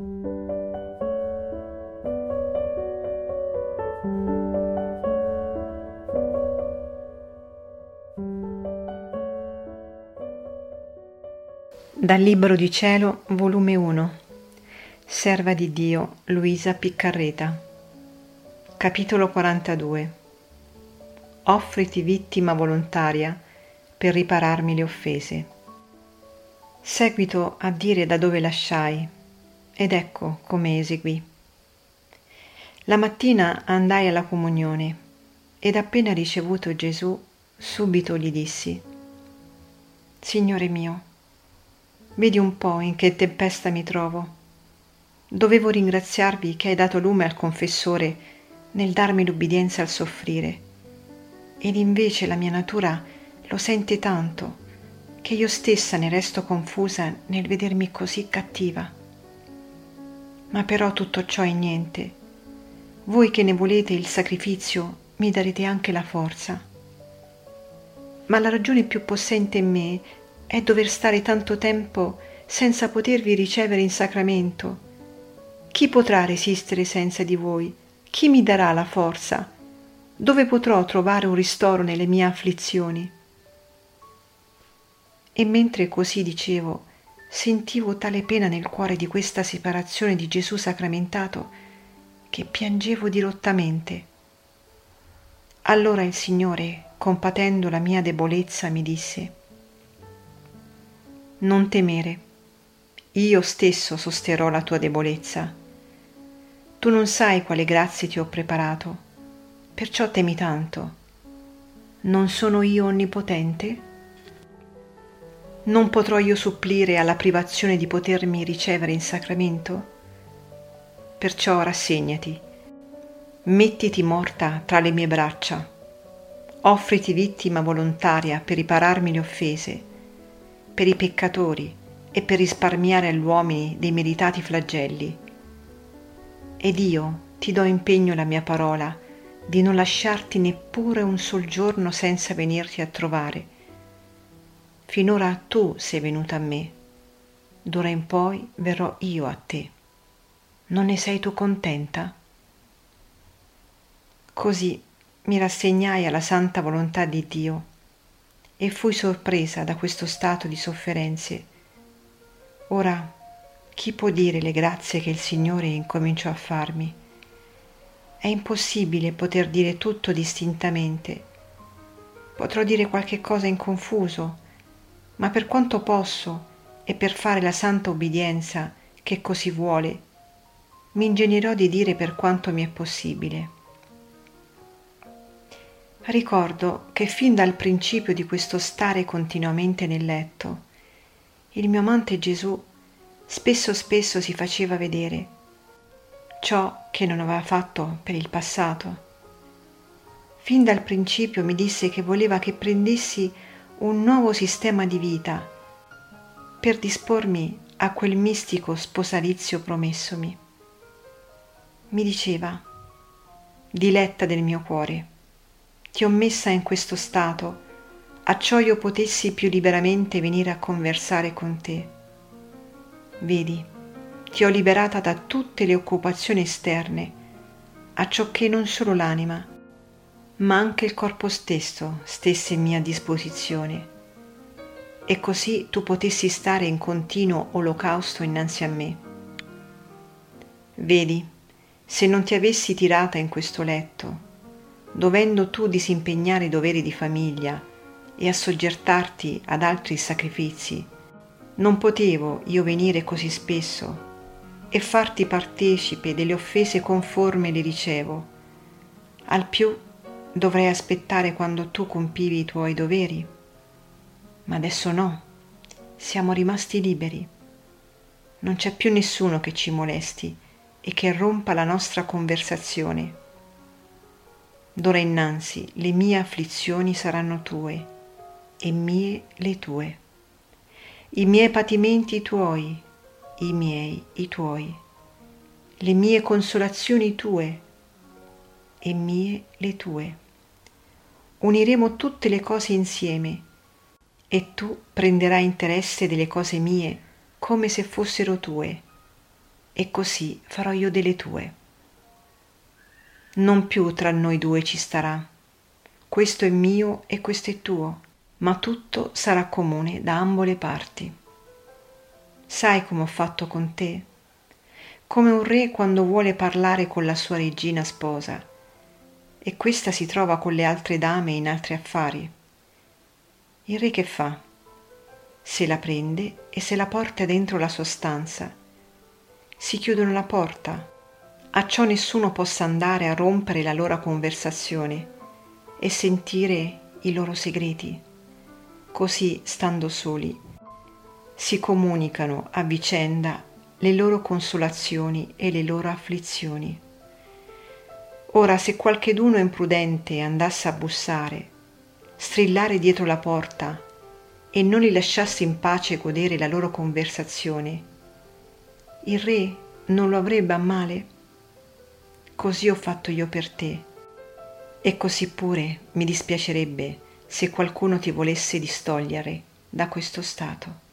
Dal Libro di Cielo, volume 1, Serva di Dio Luisa Piccarreta, capitolo 42. Offriti vittima volontaria per ripararmi le offese. Seguito a dire da dove lasciai, ed ecco come eseguì. La mattina andai alla comunione ed appena ricevuto Gesù, subito gli dissi, Signore mio, Vedi un po' in che tempesta mi trovo. Dovevo ringraziarvi che hai dato lume al confessore nel darmi l'ubbidienza al soffrire. Ed invece la mia natura lo sente tanto che io stessa ne resto confusa nel vedermi così cattiva. Ma però tutto ciò è niente. Voi che ne volete il sacrificio mi darete anche la forza. Ma la ragione più possente in me è dover stare tanto tempo senza potervi ricevere in sacramento. Chi potrà resistere senza di voi? Chi mi darà la forza? Dove potrò trovare un ristoro nelle mie afflizioni? E mentre così dicevo, sentivo tale pena nel cuore di questa separazione di Gesù sacramentato che piangevo dirottamente. Allora il Signore, compatendo la mia debolezza, mi disse, non temere, io stesso sosterrò la tua debolezza. Tu non sai quale grazie ti ho preparato, perciò temi tanto. Non sono io onnipotente? Non potrò io supplire alla privazione di potermi ricevere in sacramento? Perciò rassegnati, mettiti morta tra le mie braccia, offriti vittima volontaria per ripararmi le offese per i peccatori e per risparmiare agli uomini dei meritati flagelli. Ed io ti do impegno la mia parola di non lasciarti neppure un sol giorno senza venirti a trovare. Finora tu sei venuta a me, d'ora in poi verrò io a te. Non ne sei tu contenta? Così mi rassegnai alla santa volontà di Dio e fui sorpresa da questo stato di sofferenze. Ora, chi può dire le grazie che il Signore incominciò a farmi? È impossibile poter dire tutto distintamente. Potrò dire qualche cosa in confuso, ma per quanto posso e per fare la santa obbedienza che così vuole, mi ingegnerò di dire per quanto mi è possibile. Ricordo che fin dal principio di questo stare continuamente nel letto, il mio amante Gesù spesso spesso si faceva vedere ciò che non aveva fatto per il passato. Fin dal principio mi disse che voleva che prendessi un nuovo sistema di vita per dispormi a quel mistico sposalizio promessomi. Mi diceva, diletta del mio cuore, ti ho messa in questo stato, acciò io potessi più liberamente venire a conversare con te. Vedi, ti ho liberata da tutte le occupazioni esterne, acciò che non solo l'anima, ma anche il corpo stesso stesse in mia disposizione, e così tu potessi stare in continuo olocausto innanzi a me. Vedi, se non ti avessi tirata in questo letto, dovendo tu disimpegnare i doveri di famiglia e assoggettarti ad altri sacrifici, non potevo io venire così spesso e farti partecipe delle offese conforme le ricevo. Al più dovrei aspettare quando tu compivi i tuoi doveri. Ma adesso no, siamo rimasti liberi. Non c'è più nessuno che ci molesti e che rompa la nostra conversazione D'ora innanzi le mie afflizioni saranno tue e mie le tue. I miei patimenti i tuoi, i miei i tuoi. Le mie consolazioni tue e mie le tue. Uniremo tutte le cose insieme e tu prenderai interesse delle cose mie come se fossero tue. e così farò io delle tue. Non più tra noi due ci starà. Questo è mio e questo è tuo, ma tutto sarà comune da ambo le parti. Sai come ho fatto con te? Come un re quando vuole parlare con la sua regina sposa e questa si trova con le altre dame in altri affari. Il re che fa? Se la prende e se la porta dentro la sua stanza. Si chiudono la porta, a ciò nessuno possa andare a rompere la loro conversazione e sentire i loro segreti. Così, stando soli, si comunicano a vicenda le loro consolazioni e le loro afflizioni. Ora se qualcheduno imprudente andasse a bussare, strillare dietro la porta e non li lasciasse in pace godere la loro conversazione, il re non lo avrebbe a male? Così ho fatto io per te, e così pure mi dispiacerebbe se qualcuno ti volesse distogliere da questo stato.